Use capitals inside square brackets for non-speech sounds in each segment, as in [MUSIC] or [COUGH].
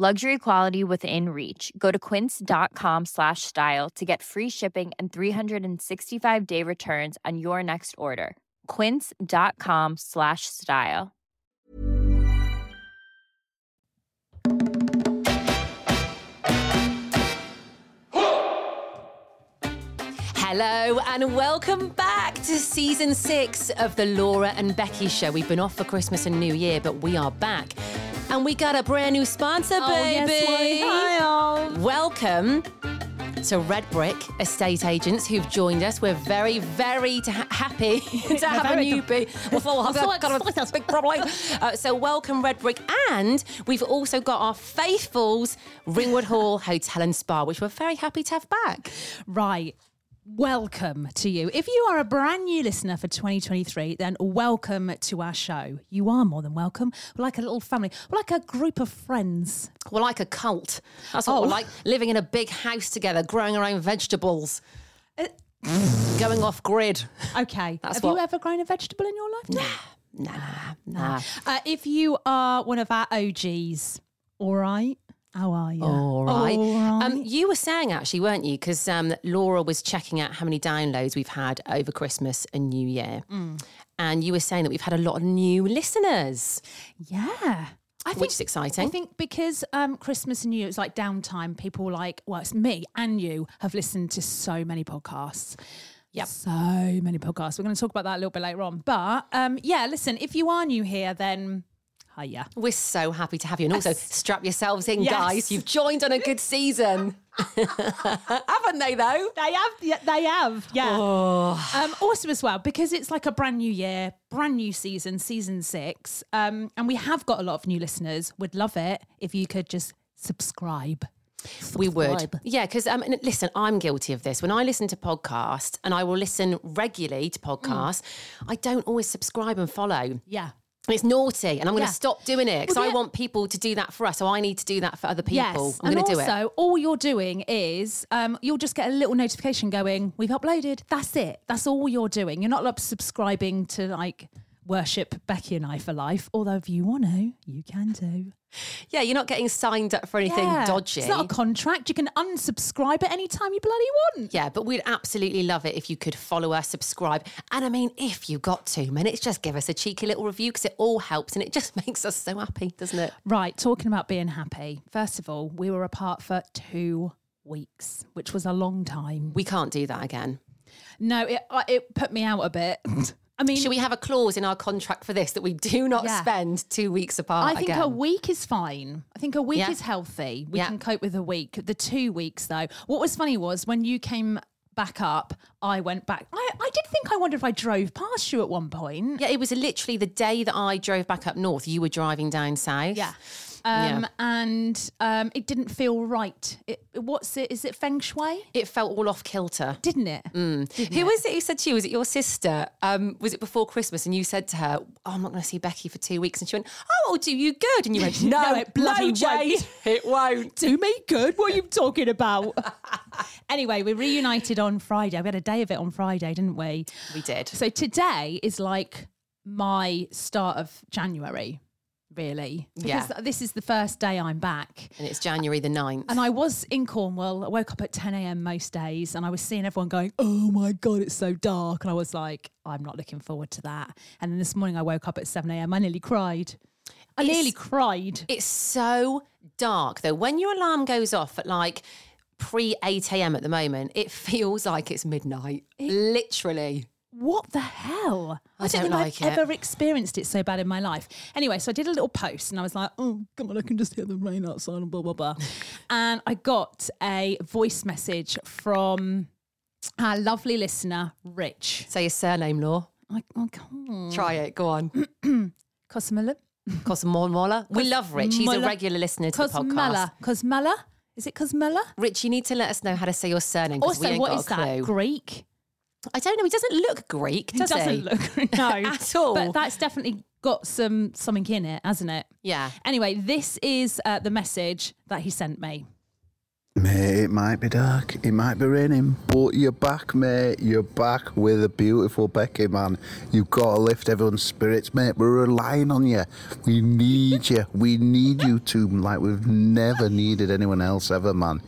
Luxury quality within reach. Go to quince.com slash style to get free shipping and 365 day returns on your next order. Quince.com slash style. Hello and welcome back to season six of the Laura and Becky show. We've been off for Christmas and New Year, but we are back. And we got a brand new sponsor, baby. Welcome to Redbrik Estate Agents who've joined us. We're very, very happy [LAUGHS] to have a newbie. [LAUGHS] Well, so got a big problem. Uh, so welcome, Redbrik. And we've also got our faithfuls, Ringwood Hall Hotel and Spa, which we're very happy to have back. Right. Welcome to you. If you are a brand new listener for 2023, then welcome to our show. You are more than welcome. We're like a little family. We're like a group of friends. We're like a cult. That's what Oh. we're like, living in a big house together, growing our own vegetables, Uh, [LAUGHS] going off grid. Okay. That's Have what- you ever grown a vegetable in your lifetime? Nah, nah. Uh, if you are one of our OGs, all right. How are you? All right. All right. Um, you were saying actually, weren't you? Because um, Laura was checking out how many downloads we've had over Christmas and New Year. Mm. And you were saying that we've had a lot of new listeners, yeah. I think, which is exciting. I think because um, Christmas and New Year, it's like downtime. People like, well, it's me and you have listened to so many podcasts. Yep. So many podcasts. We're going to talk about that a little bit later on. But um, yeah, listen, if you are new here, then hiya. We're so happy to have you. And also, strap yourselves in, Yes. guys. You've joined on a good season. [LAUGHS] Haven't they, though? They have, yeah, they have, yeah. Oh. Um, also, as well, because it's like a brand new year, brand new season, season six, um, and we have got a lot of new listeners. Would love it if you could just subscribe. We would. Yeah, because um, listen, I'm guilty of this. When I listen to podcasts, and I will listen regularly to podcasts, I don't always subscribe and follow. Yeah. It's naughty, and I'm going to Yeah. stop doing it because Well, I want people to do that for us. So I need to do that for other people. Yes, I'm and going to do also, it. all you're doing is um, you'll just get a little notification going, "We've uploaded." That's it. That's all you're doing. You're not like subscribing to like worship Becky and I for life. Although, if you want to, you can do. Yeah, you're not getting signed up for anything Yeah. dodgy. It's not a contract. You can unsubscribe at any time you bloody want. yeah, but we'd absolutely love it if you could follow us, subscribe. And I mean, if you got two minutes, just give us a cheeky little review because it all helps and it just [LAUGHS] makes us so happy, doesn't it? Right, talking about being happy. First of all, we were apart for two weeks, which was a long time. We can't do that again. No, it uh, it put me out a bit. [LAUGHS] I mean, Should we have a clause in our contract for this that we do not Yeah. spend two weeks apart I think again? a week is fine. I think a week Yeah. is healthy. We Yeah. can cope with a week. The two weeks, though. What was funny was when you came back up, I went back. I, I did think I wondered if I drove past you at one point. Yeah, it was literally the day that I drove back up north. You were driving down south. Yeah. Um, Yeah. And um, it didn't feel right. It, what's it? Is it feng shui? It felt all off kilter. Didn't it? Didn't Who it? was it who said to you? Was it your sister? Um, was it before Christmas? And you said to her, oh, I'm not going to see Becky for two weeks. And she went, Oh, it'll do you good. And you went, [LAUGHS] No, No, it bloody no, Jade, won't." [LAUGHS] it won't. Do me good. What are you talking about? [LAUGHS] anyway, we reunited on Friday. We had a day of it on Friday, didn't we? We did. So today is like my start of January, really. Because Yeah. this is the first day I'm back. And it's January the 9th. And I was in Cornwall. I woke up at 10 a.m. most days and I was seeing everyone going, Oh my God, it's so dark. And I was like, I'm not looking forward to that. And then this morning I woke up at 7 a.m. I nearly cried. I It's- nearly cried. It's so dark though. When your alarm goes off at like pre 8 a.m. at the moment, it [LAUGHS] feels like it's midnight. Literally. What the hell? I don't don't think like I've it. ever experienced it so bad in my life. Anyway, so I did a little post and I was like, oh, come on, I can just hear the rain outside and blah, blah, blah. [LAUGHS] and I got a voice message from our lovely listener, Rich. Say your surname, Law. I, I can't. Try it. Go on. [CLEARS THROAT] Cosmilla? Cosmola. We love Rich. He's a regular listener to the podcast. Cosmella? Is it Cosmella? Rich, you need to let us know how to say your surname because we Also, what is that? Greek? I don't know. He doesn't look Greek, does he he? doesn't look Greek, [LAUGHS] no At all. But that's definitely got some something in it, hasn't it? Yeah. Anyway, this is uh, the message that he sent me. Mate, it might be dark, it might be raining, but you're back, mate. You're back with a beautiful Becky, man. You've got to lift everyone's spirits, mate. We're relying on you. We need you. [LAUGHS] We need you to, like we've never needed anyone else ever, man.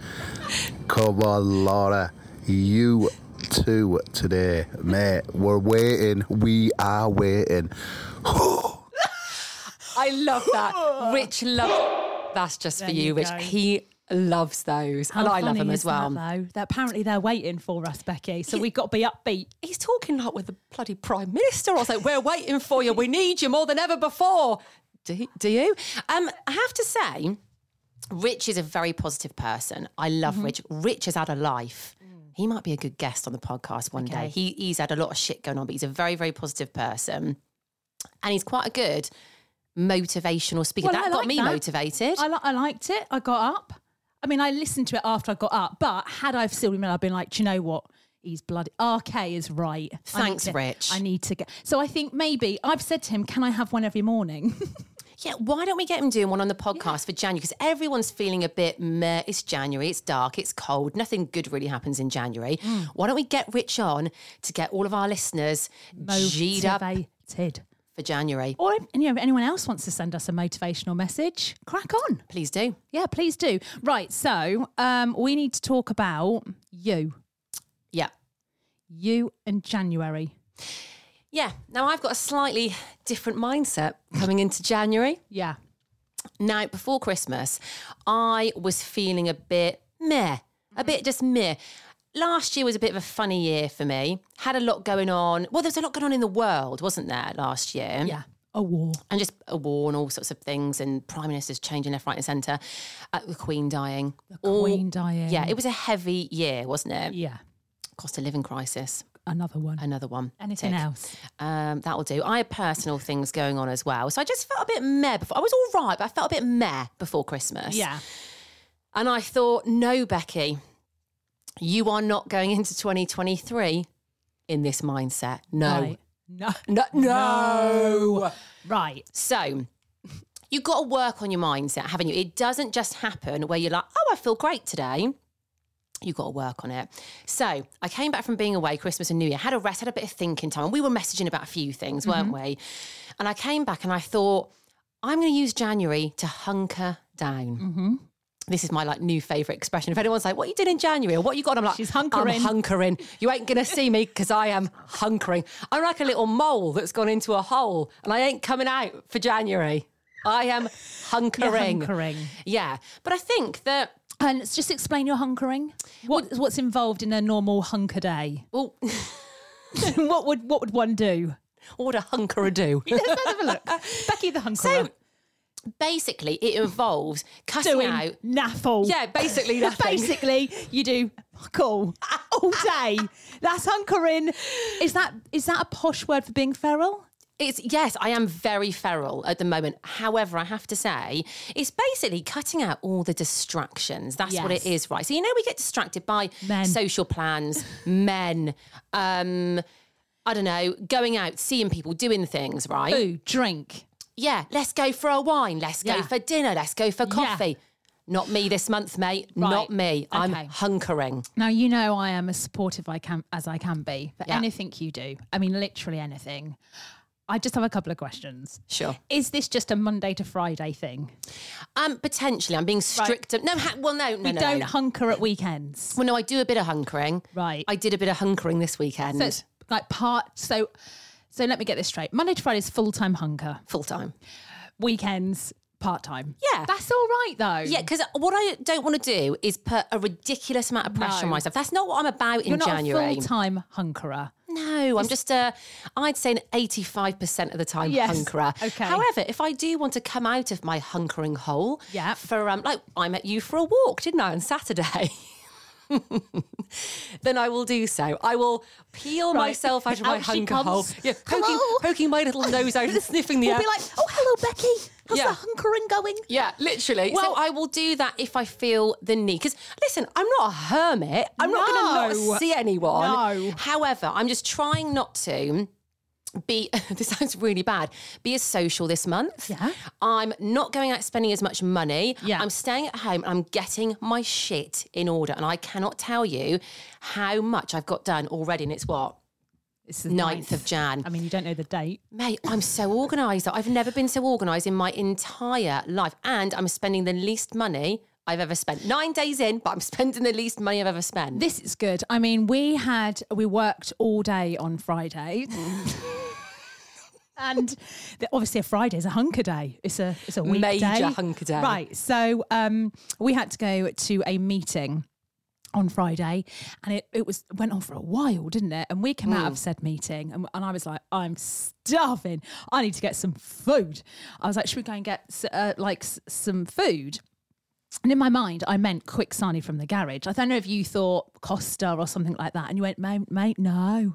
Come on, Laura. You too today, mate. We're waiting. We are waiting. [GASPS] I love that. [GASPS] Rich loves. That's just for you, you Rich. go. He loves those, How and I love funny him is as well. That, though, that apparently they're waiting for us, Becky. So we've got to be upbeat. He's talking like with the bloody prime minister. I was like, "We're waiting for you. We need you more than ever before." Do, you- do you? Um, I have to say, Rich is a very positive person. I love Mm-hmm. Rich. Rich has had a life. He might be a good guest on the podcast one. Okay. day. He, he's had a lot of shit going on, but he's a very, very positive person. And he's quite a good motivational speaker. Well, that I got like me that. motivated. I, li- I liked it. I got up. I mean, I listened to it after I got up, but had I still been, I've been like, do you know what? He's bloody. RK is right. I Thanks, to- Rich. I need to get. So I think maybe I've said to him, can I have one every morning? [LAUGHS] Yeah, why don't we get him doing one on the podcast for January? Because everyone's feeling a bit meh. It's January, it's dark, it's cold. Nothing good really happens in January. Mm. Why don't we get Rich on to get all of our listeners G'd up Motivated. for January? Or if, you know, if anyone else wants to send us a motivational message, crack on. Please do. Yeah, please do. Right. So um, we need to talk about you, Yeah. you and January. Yeah. Now I've got a slightly different mindset coming into January. Yeah. Now, before Christmas, I was feeling a bit meh, a bit just meh. Last year was a bit of a funny year for me. Had a lot going on. Well, there was a lot going on in the world, wasn't there, last year? Yeah. A war. and just a war and all sorts of things, and prime ministers changing left, right, and centre. Uh, the Queen dying. The Queen dying. Yeah, it was a heavy year, wasn't it? Yeah. Cost of living crisis, Another one. another one. Anything Tick. else? Um, that will do. I had personal things going on as well, so I just felt a bit meh. Before I was all right, but I felt a bit meh before Christmas. Yeah. and I thought, no, Becky, you are not going into 2023 in this mindset. No, Right. No. no, no. Right. So you've got to work on your mindset, haven't you? It doesn't just happen where you're like, oh, I feel great today. You've got to work on it. So I came back from being away, Christmas and New Year, had a rest, had a bit of thinking time. And we were messaging about a few things, weren't mm-hmm. we? And I came back and I thought, I'm going to use January to hunker down. Mm-hmm. This is my like new favourite expression. If anyone's like, "What you did in January?" or "What you got?" I'm like, She's hunkering. I'm hunkering. You ain't gonna see me because I am hunkering. I'm like a little mole that's gone into a hole, and I ain't coming out for January. I am [LAUGHS] hunkering. hunkering. Yeah, but I think that And let's just explain your hunkering. What, what's involved in a normal hunker day? well, [LAUGHS] [LAUGHS] what would what would one do? what would a hunkerer do? [LAUGHS] Let's have a look. Becky the hunkerer. So basically, it involves cutting doing out. naffle. Yeah, basically nothing. Basically, you do cool all day. That's hunkering. Is that is that a posh word for being feral? It's yes, I am very feral at the moment. However, I have to say, it's basically cutting out all the distractions. That's what it is, right? So you know, we get distracted by Men. social plans, [LAUGHS] men. Um, I don't know, going out, seeing people, doing things, right? Food, drink. Yeah, let's go for a wine. Let's go for dinner. Let's go for coffee. Not me this month, mate. Right. Not me. I'm hunkering. Now you know I am as supportive I can as I can be for Yeah. anything you do. I mean, literally anything. I just have a couple of questions. Sure. Is this just a Monday to Friday thing? Um, potentially, I'm being strict. No, ha- well, no, no, we no, don't no. hunker at weekends. Well, no, I do a bit of hunkering. Right. I did a bit of hunkering this weekend. So it's like part. So, so let me get this straight. Monday to Friday is full time hunker. full time. Weekends part time. Yeah. that's all right though. Yeah, because what I don't want to do is put a ridiculous amount of pressure on myself. That's not what I'm about in you're not January. a full time hunkerer. No, I'm just a, I'd say an 85% of the time Yes, hunkerer. okay. However, if I do want to come out of my hunkering hole, Yeah. for um, like I met you for a walk, didn't I, on Saturday? [LAUGHS] [LAUGHS] then I will do so. I will peel Right. myself out of [LAUGHS] my Out she hunker comes. hole. Yeah, poking, poking my little nose out and [LAUGHS] sniffing the We'll air. be like, oh, hello, Becky. How's Yeah. the hunkering going? Yeah, literally. so Well- I will do that if I feel the need. Because listen, I'm not a hermit. I'm not going to not see anyone. No. However, I'm just trying not to be [LAUGHS] this sounds really bad be as social this month Yeah. i'm not going out spending as much money Yeah. i'm staying at home i'm getting my shit in order and i cannot tell you how much i've got done already and it's what It's the 9th of jan I mean, you don't know the date. Mate, I'm so organised. I've never been so organised in my entire life. And I'm spending the least money I've ever spent. Nine days in, but I'm spending the least money I've ever spent. This is good. I mean, we had we worked all day on Friday. [LAUGHS] And obviously, a Friday is a hunker day. It's a it's a weekday. Major hunker day. right? So um, we had to go to a meeting on Friday, and it, it was went on for a while, didn't it? And we came out of said meeting, and, and I was like, I'm starving. I need to get some food. I was like, should we go and get uh, like s- some food? And in my mind, I meant quick Sani from the garage. I don't know if you thought Costa or something like that. And you went, mate, mate, no,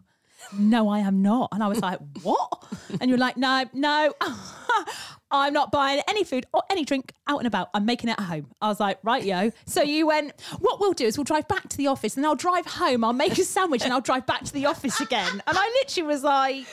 no, I am not. And I was like, what? And you're like, no, no, [LAUGHS] I'm not buying any food or any drink out and about. I'm making it at home. I was like, right, yo. So you went, what we'll do is we'll drive back to the office and I'll drive home. I'll make a sandwich and I'll drive back to the office again. And I literally was like,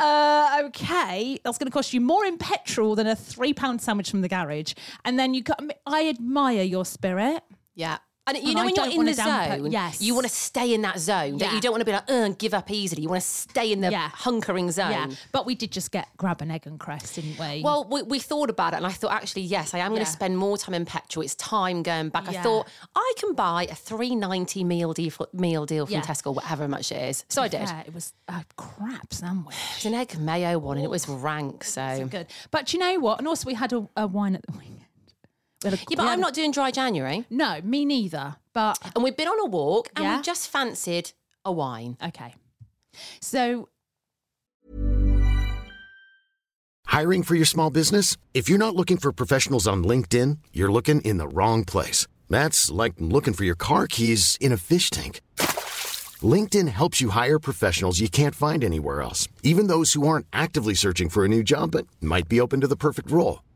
uh, okay, that's going to cost you more in petrol than a three pound sandwich from the garage. And then you got, I admire your spirit. yeah. And you And know I when you're in the zone, yes. you want to stay in that zone. Yeah. That you don't want to be like, uh, give up easily. You want to stay in the Yeah. hunkering zone. Yeah. But we did just get grab an egg and crest, didn't we? Well, we, we thought about it, and I thought, actually, yes, I am going to spend more time in petrol. It's time going back. I thought I can buy a three ninety meal deal meal deal from. Tesco, whatever much it is. So I did. Yeah, it was a crap sandwich. It was an egg mayo one, and it was rank. So Good. But you know what? And also, we had a, a wine at the weekend. We had a- yeah, but we I'm not doing dry January, No, me neither. But and we've been on a walk, and Yeah. we just fancied a wine. okay. So Hiring for your small business? If you're not looking for professionals on LinkedIn, you're looking in the wrong place. That's like looking for your car keys in a fish tank. LinkedIn helps you hire professionals you can't find anywhere else, even those who aren't actively searching for a new job but might be open to the perfect role.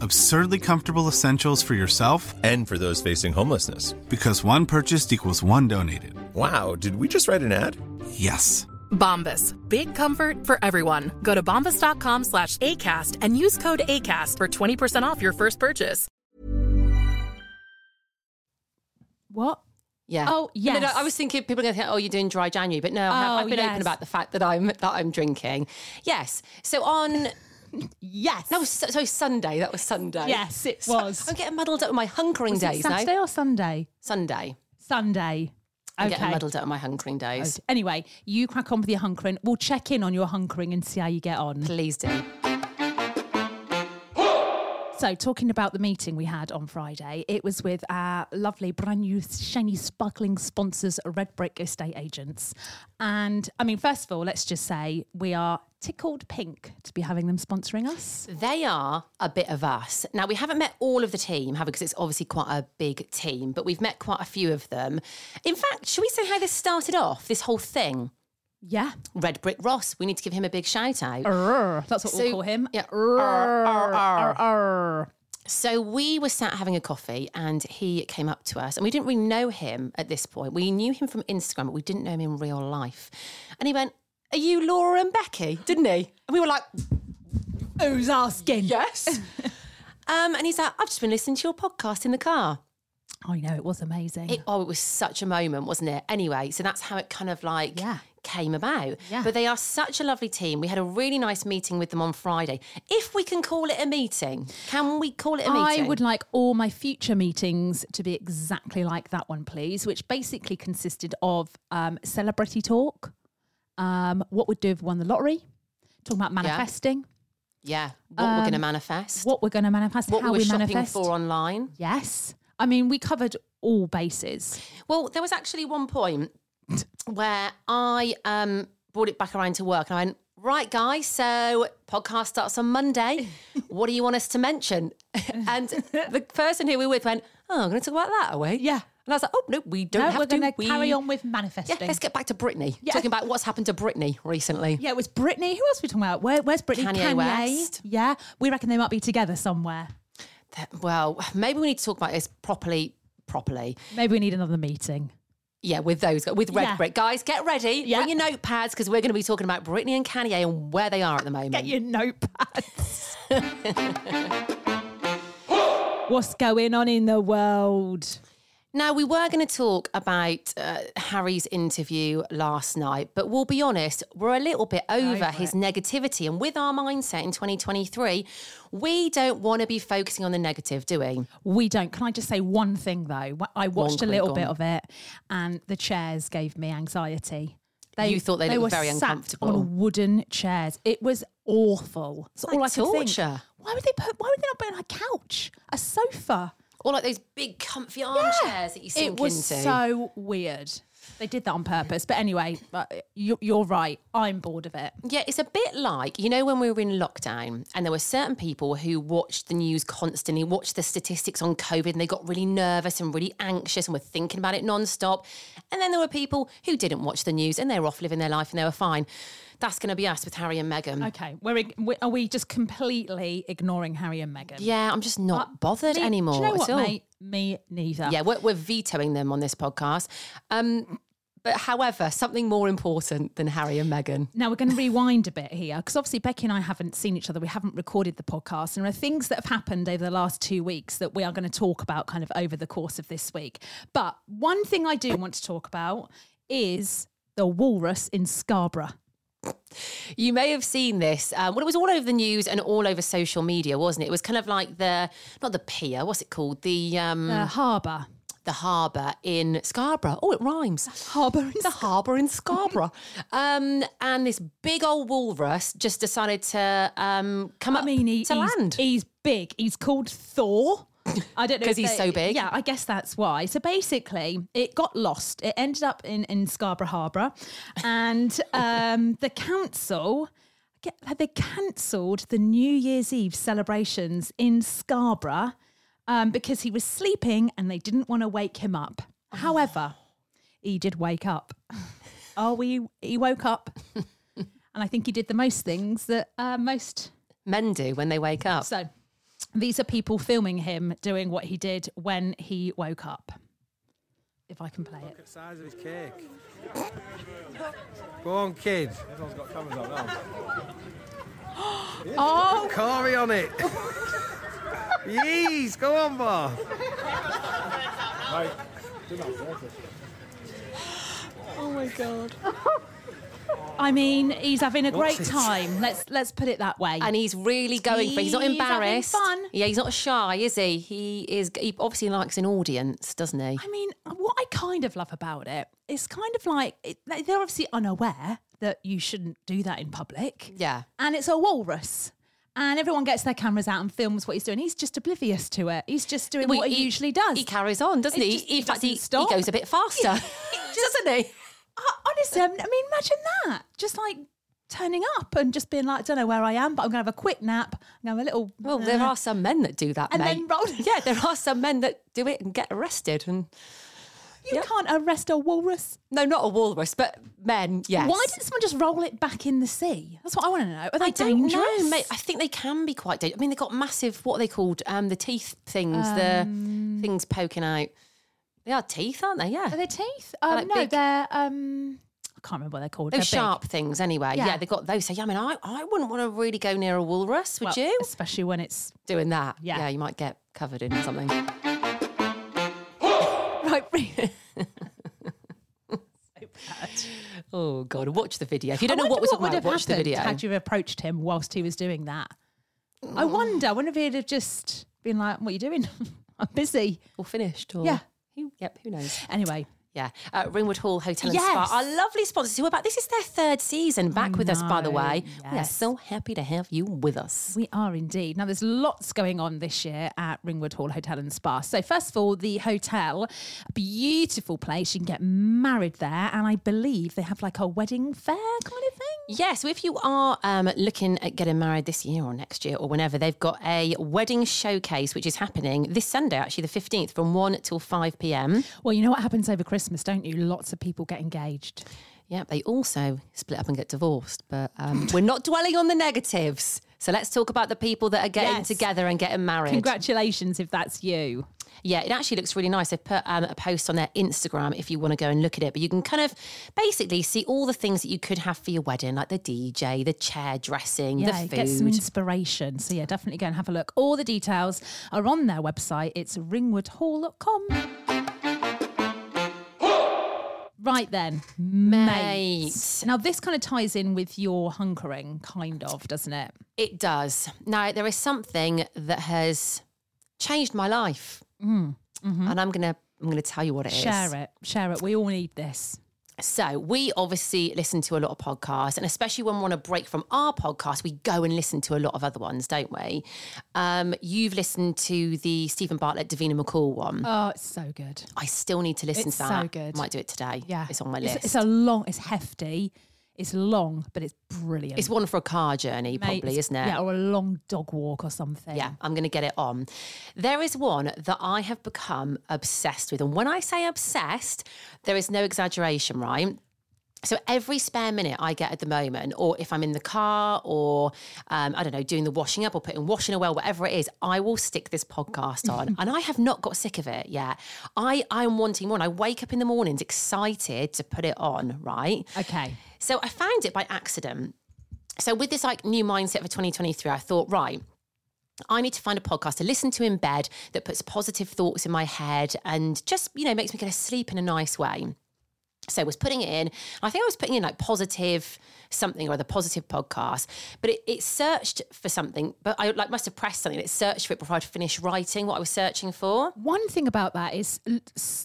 Absurdly comfortable essentials for yourself And for those facing homelessness. because one purchased equals one donated. Wow, did we just write an ad? Yes. Bombas. Big comfort for everyone. Go to bombas.com slash ACAST and use code ACAST for 20% off your first purchase. what? Yeah. Oh, No, no. I was thinking people are going to think, oh, you're doing dry January, but no, I have- Oh, I've been yes. open about the fact that I'm that I'm drinking. Yes. So on Yes. no, so, so Sunday. That was Sunday. Yes, it So- was. I'm getting muddled up with my hunkering Was it days Saturday now. or Sunday? Sunday. Sunday. I'm Okay. getting muddled up with my hunkering days. Anyway, you crack on with your hunkering. We'll check in on your hunkering and see how you get on. Please do. So, talking about the meeting we had on Friday, it was with our lovely, brand new, shiny, sparkling sponsors, Redbrik Estate Agents. And I mean, first of all, let's just say we are tickled pink to be having them sponsoring us. They are a bit of us. Now, we haven't met all of the team, have we? Because it's obviously quite a big team, but we've met quite a few of them. In fact, should we say how this started off, this whole thing? Yeah. Redbrik Ross, we need to give him a big shout out. Arr, that's what So- we'll call him. yeah. Arr, Arr. So we were sat having a coffee and he came up to us and we didn't really know him at this point. We knew him from Instagram, but we didn't know him in real life. And he went, Are you Laura and Becky? Didn't he? And we were like, Who's asking? Yes. [LAUGHS] um, and he's like, I've just been listening to your podcast in the car. I know, it was amazing. It, oh, it was such a moment, wasn't it? Anyway, so that's how it kind of like Yeah. came about. Yeah. But they are such a lovely team. We had a really nice meeting with them on Friday. If we can call it a meeting, can we call it a meeting? I would like all my future meetings to be exactly like that one, please, which basically consisted of um, celebrity talk, um, what we'd do if we won the lottery, talking about manifesting, Yeah. What we're going to manifest. Um, what we're going to manifest, what how we we shopping manifest. for online. Yes. I mean, we covered all bases. Well, there was actually one point [LAUGHS] where I um, brought it back around to work and I went, right, guys, so podcast starts on Monday. [LAUGHS] What do you want us to mention? [LAUGHS] And the person who we were with went, oh, I'm going to talk about that, are we? Yeah. And I was like, oh, no, we don't No, have we're to. We- carry on with Yeah, manifesting. let's get back to Britney. Yeah. Talking about what's happened to Britney recently. Yeah, it was Britney. Who else are we talking about? Where, where's Britney? Kanye West. Yeah, we reckon they might be together somewhere. That- Well, maybe we need to talk about this properly. Properly, Maybe we need another meeting. yeah, with those with Red Yeah. Brick guys, get ready. Yeah. Bring your notepads because we're going to be talking about Britney and Kanye and where they are at the moment. Get your notepads. [LAUGHS] What's going on in the world? Now, we were going to talk about uh, Harry's interview last night, but we'll be honest, we're a little bit over his negativity. And with our mindset in 2023, we don't want to be focusing on the negative, do we? We don't. Can I just say one thing though? I watched a little bit on. of it, and the chairs gave me anxiety. You thought they looked were very uncomfortable. on wooden chairs. It was awful. That's like all I torture. Why would they put? Why would they not put in a couch, a sofa? Or like those big, comfy armchairs that you sink It was into. so weird. They did that on purpose. But anyway, uh, you, you're right. I'm bored of it. Yeah, it's a bit like, you know, when we were in lockdown and there were certain people who watched the news constantly, watched the statistics on COVID and they got really nervous and really anxious and were thinking about it nonstop. And then there were people who didn't watch the news and they were off living their life and they were fine. That's going to be us with Harry and Meghan. Okay, we're, we are we just completely ignoring Harry and Meghan? Yeah, I'm just not bothered Me- anymore. Do you know at what, mate? Me neither. Yeah, we're, we're vetoing them on this podcast. Um, but however, something more important than Harry and Meghan. Now we're going to rewind a bit here because obviously Becky and I haven't seen each other. We haven't recorded the podcast, and there are things that have happened over the last two weeks that we are going to talk about kind of over the course of this week. But one thing I do want to talk about is the walrus in Scarborough. You may have seen this. Um, well, it was all over the news and all over social media, wasn't it? It was kind of like the not the pier. What's it called? The um, The harbour. the harbour in Scarborough. Oh, it rhymes. Harbour in the harbour in Scarborough. [LAUGHS] um, and this big old walrus just decided to um, come up I mean, he, to he's, land. he's big. He's called Thor. I don't know because he's they- so big? Yeah, I guess that's why. So basically, it got lost. It ended up in, in Scarborough Harbour, and [LAUGHS] um, the council. Get, they cancelled the New Year's Eve celebrations in Scarborough um, because he was sleeping and they didn't want to wake him up. However, he did wake up. [LAUGHS] Oh, we he woke up. [LAUGHS] and I think he did the most things that uh, most Men do when they wake up. so these are people filming him doing what he did when he woke up. If I can play it. the size of his cake. Go on, kid. Everyone's got cameras on now. [GASPS] Oh, Corey on it. Yeez, go on, boy. Right. [GASPS] Oh [LAUGHS] I mean, he's having a great it? time. Let's let's put it that way. and he's really going for it. He's not He's having embarrassed. fun. Yeah, he's not shy, is he? He is. He obviously likes an audience, doesn't he? I mean, what I kind of love about it, it is kind of like it, like, they're obviously unaware that you shouldn't do that in public. Yeah. and it's a walrus. And everyone gets their cameras out and films what he's doing. He's just oblivious to it. He's just doing Well, what he, usually does. He carries on, doesn't It's he? just- he in fact, he, doesn't stop. he goes a bit faster, [LAUGHS] [LAUGHS] doesn't he? Honestly, I mean, imagine that. Just like turning up and just being like, I don't know where I am, but I'm going to have a quick nap. I'm to have a little. Well, there uh, are some men that do that, And mate. then roll- [LAUGHS] yeah, there are some men that do it and get arrested. And You can't arrest a walrus. no, not a walrus, but men. Yes. Why didn't someone just roll it back in the sea? That's what I want to know. Are they I dangerous? know, mate. I think they can be quite dangerous. I mean, they've got massive, what are they called? Um, the teeth things, Um, the things poking out. They are teeth, aren't they? Yeah. Are they teeth? Um, like no, big- they're. Um, I can't remember what they're called. Those They're big. sharp things, anyway. Yeah. Yeah. they've got those. So, yeah, I mean, I, I wouldn't want to really go near a walrus, would Well, you? Especially when it's Doing that. Yeah. Yeah, you might get covered in something. [GASPS] right. [LAUGHS] [LAUGHS] Oh, God. Watch the video. If you don't I know what was we're would have watch the video. Had you approached him whilst he was doing that? I wonder. I wonder if he'd have just been like, "What are you doing? [LAUGHS] I'm busy." Or finished. Or, Yeah. Who, yep, who knows? Anyway, Yeah, uh, Ringwood Hall Hotel and Yes. Spa, our lovely sponsors who are back. This is their third season back with us, by the know, way. We are so happy to have you with us. We are indeed. Now, there's lots going on this year at Ringwood Hall Hotel and Spa. So, first of all, the hotel, beautiful place. You can get married there. And I believe they have like a wedding fair kind of thing. Yeah, so if you are um, looking at getting married this year or next year or whenever, they've got a wedding showcase which is happening this Sunday, actually, the 15th, from 1 till 5 pm. Well, you know what happens over Christmas, don't you? Lots of people get engaged. Yeah, they also split up and get divorced, but um, [LAUGHS] we're not dwelling on the negatives. So let's talk about the people that are getting Yes. together and getting married. Congratulations if that's you. Yeah, it actually looks really nice. They've put um, a post on their Instagram if you want to go and look at it. But you can kind of basically see all the things that you could have for your wedding, like the DJ, the chair dressing, Yeah, the food. get some inspiration. So, yeah, definitely go and have a look. All the details are on their website. It's ringwoodhall.com. Right then, Mate. mate. Now, this kind of ties in with your hunkering, kind of, doesn't it? It does. Now, there is something that has changed my life. And I'm going to. I'm going to tell you what it is. Mm, mm-hmm. Share it. Share it. We all need this. So, we obviously listen to a lot of podcasts, and especially when we want to break from our podcast, we go and listen to a lot of other ones, don't we? Um, you've listened to the Steven Bartlett, Davina McCall one. Oh, it's so good. I still need to listen It's to that. so good. Might do it today. Yeah. It's on my It's- list. It's, a long, it's hefty, it's long, but it's brilliant. It's one for a car journey, Mate, probably, isn't it? Yeah, or a long dog walk or something. Yeah, I'm going to get it on. There is one that I have become obsessed with. And when I say obsessed, there is no exaggeration, right? So every spare minute I get at the moment, or if I'm in the car, or um, I don't know, doing the washing up or putting washing away, whatever it is, I will stick this podcast on, [LAUGHS] and I have not got sick of it yet. I I'm wanting more. And I wake up in the mornings excited to put it on. Right? Okay. So I found it by accident. So with this like new mindset for 2023, I thought, right. I need to find a podcast to listen to in bed that puts positive thoughts in my head and just, you know, makes me go to sleep in a nice way. So I was putting it in. I think I was putting in like positive something or the positive podcast, but it, it searched for something. But I like must have pressed something. It searched for it before I'd finished writing what I was searching for. One thing about that is l-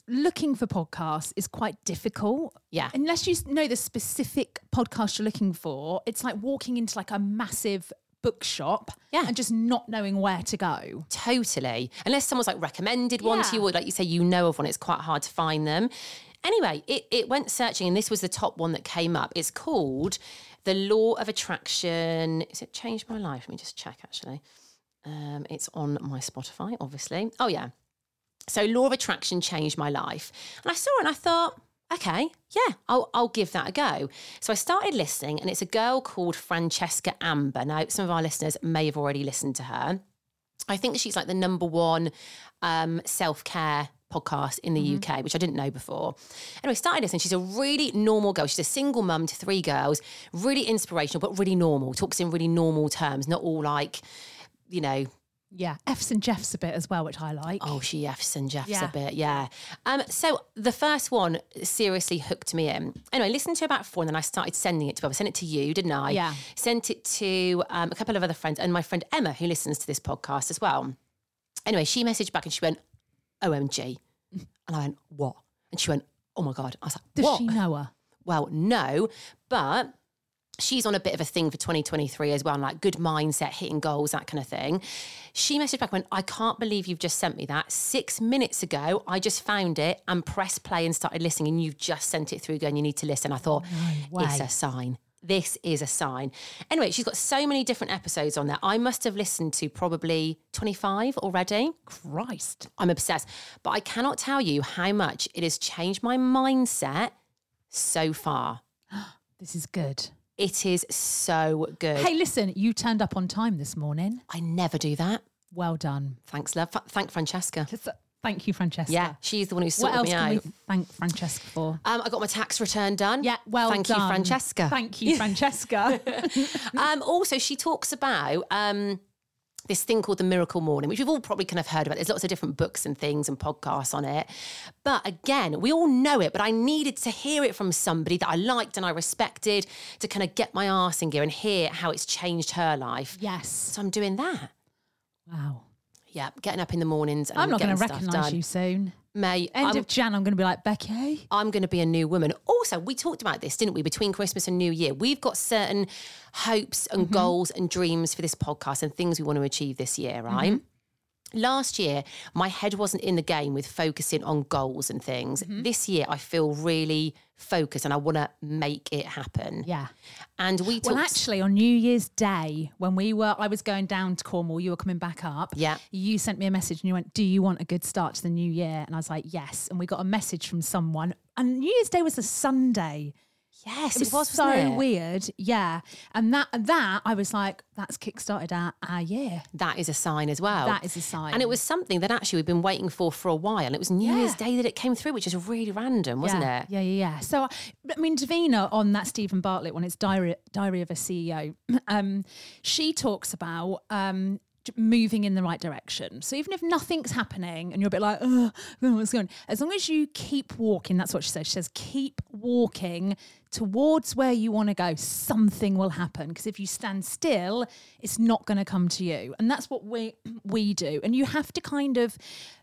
looking for podcasts is quite difficult. Yeah. Unless you know the specific podcast you're looking for, it's like walking into like a massive bookshop Yeah. and just not knowing where to go. Totally. Unless someone's like recommended one to you, or like you say, you know of one, it's quite hard to find them. Anyway, it, it went searching, and this was the top one that came up. It's called The Law of Attraction. Is it changed my life? Let me just check actually. Um, it's on my Spotify, obviously. Oh, yeah. So, Law of Attraction changed my life. And I saw it and I thought, okay, yeah, I'll, I'll give that a go. So I started listening, and it's a girl called Francesca Amber. Now, some of our listeners may have already listened to her. I think she's like the number one um, self care podcast in the UK, which I didn't know before. Anyway, started listening. She's a really normal girl. She's a single mum to three girls, really inspirational, but really normal. Talks in really normal terms, not all like, you know, Yeah. F's and Jeff's a bit as well, which I like. Oh, she F's and Jeff's Yeah. a bit, yeah. Um, so the first one seriously hooked me in. Anyway, I listened to about four and then I started sending it to people. I sent it to you, didn't I? Yeah. Sent it to um, a couple of other friends and my friend Emma, who listens to this podcast as well. Anyway, she messaged back and she went, OMG. And I went, what? And she went, oh my God. I was like, Does what? she know her? Well, no, but she's on a bit of a thing for 2023 as well, like good mindset, hitting goals, that kind of thing. She messaged back and went, I can't believe you've just sent me that. Six minutes ago, I just found it and pressed play and started listening, and you've just sent it through going, you need to listen. I thought, way. it's a sign. This is a sign. Anyway, she's got so many different episodes on there. I must have listened to probably 25 already. Christ. I'm obsessed. But I cannot tell you how much it has changed my mindset so far. [GASPS] This is good. It is so good. Hey, listen, you turned up on time this morning. I never do that. Well done. Thanks, love. F- thank Francesca. Uh, Thank you, Francesca. Yeah, she's the one who What sorted else me can out. we thank Francesca for? Um, I got my tax return done. Yeah, well Thank done. you, Francesca. Thank you, [LAUGHS] Francesca. [LAUGHS] um, also, she talks about um, this thing called the Miracle Morning, which we've all probably kind of heard about. There's lots of different books and things and podcasts on it. But again, we all know it, but I needed to hear it from somebody that I liked and I respected to kind of get my arse in gear and hear how it's changed her life. yes. So I'm doing that. Wow. Yeah, getting up in the mornings and I'm not going to recognise you soon. May End I'm- of Jan, I'm going to be like, Becky. I'm going to be a new woman. Also, we talked about this, didn't we? Between Christmas and New Year, we've got certain hopes and Mm-hmm. goals and dreams for this podcast and things we want to achieve this year, right? Mm-hmm. Last year, my head wasn't in the game with focusing on goals and things. Mm-hmm. This year, I feel really focused and I want to make it happen. Yeah. And we talked. Well, actually, on New Year's Day, when we were, I was going down to Cornwall, you were coming back up. Yeah. You sent me a message and you went, Do you want a good start to the new year? And I was like, Yes. And we got a message from someone. And New Year's Day was a Sunday. Yes, It was, wasn't so it? weird. Yeah. And that, that I was like, That's kickstarted our, our year. That is a sign as well. That is a sign. And it was something that actually we've been waiting for for a while. It was New Yeah. Year's Day that it came through, which is really random, wasn't yeah, it? Yeah, yeah, yeah. So, I mean, Davina on that Steven Bartlett one, it's Diary, Diary of a CEO. [CLEARS THROAT] Um, she talks about um, moving in the right direction. So even if nothing's happening and you're a bit like, oh, what's going on? As long as you keep walking, that's what she says. She says, keep walking towards where you want to go, something will happen. Because if you stand still, it's not going to come to you. And that's what we [CLEARS THROAT] we do. And you have to kind of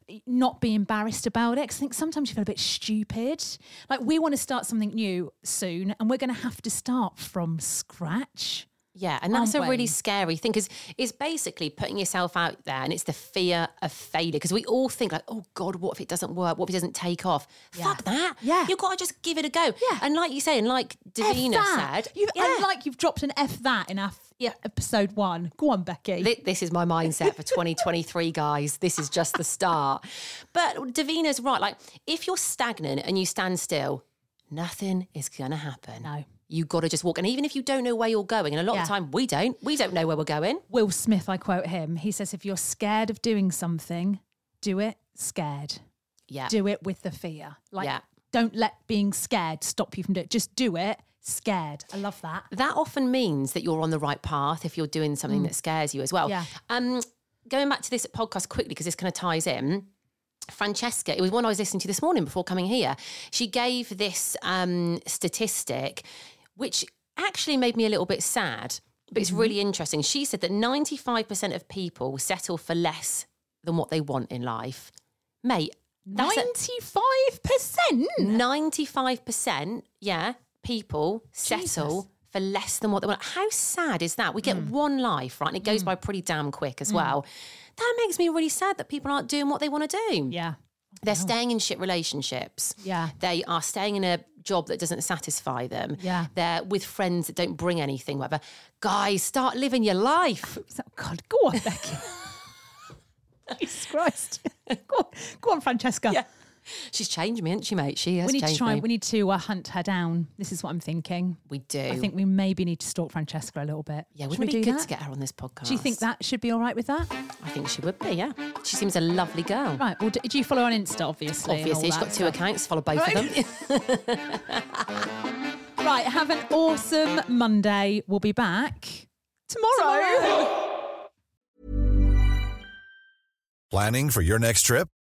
eh, not be embarrassed about it. 'cause I think sometimes you feel a bit stupid. Like we want to start something new soon, and we're going to have to start from scratch. Yeah, and that's a really scary thing because it's basically putting yourself out there and it's the fear of failure because we all think like, oh God, what if it doesn't work? What if it doesn't take off? Fuck that. Yeah. You've got to just give it a go. Yeah. And like you say, and like Davina said, You've, yeah, and like you've dropped an F that in our yeah, episode one. Go on, Becky. This is my mindset for 2023, [LAUGHS] guys. This is just the start. But Davina's right. Like, if you're stagnant and you stand still, nothing is going to happen. No. You got to just walk. And even if you don't know where you're going, and a lot Yeah. of time we don't, we don't know where we're going. Will Smith, I quote him. He says, "If you're scared of doing something, do it scared. Yeah. Do it with the fear. Like, Yeah. don't let being scared stop you from doing it. Just do it scared. I love that. that often means that you're on the right path if you're doing something that scares you as well. Mm. Yeah. Um, going back to this podcast quickly because this kind of ties in. Francesca, it was one I was listening to this morning before coming here. She gave this um, statistic, which actually made me a little bit sad, but it's Mm-hmm. really interesting. She said that 95% of people settle for less than what they want in life. Mate, that's Ninety-five percent. 95%, yeah, people settle Jesus. for less than what they want. How sad is that? We get Mm. one life, right? And it goes by pretty damn quick as well. That makes me really sad that people aren't doing what they want to do. Yeah. They're staying in shit relationships. Yeah. They are staying in a job that doesn't satisfy them. Yeah. They're with friends that don't bring anything, whatever. Guys, start living your life. [LAUGHS] So, God, go on, Becky. [LAUGHS] Jesus Christ. [LAUGHS] go, on, go on, Francesca. Yeah. She's changed me, hasn't she, mate? She has We need to try. me. We need to uh, hunt her down. This is what I'm thinking. We do. I think we maybe need to stalk Francesca a little bit. yeah, Should wouldn't we it be do good that? to get her on this podcast? Do you think that should be all right with that? I think she would be, yeah. She seems a lovely girl. Right. Well, do, do you follow her on Insta, obviously? and all Obviously, she's that got two stuff? accounts, follow both of them. [LAUGHS] Right. Have an awesome Monday. We'll be back tomorrow. Planning for your next trip?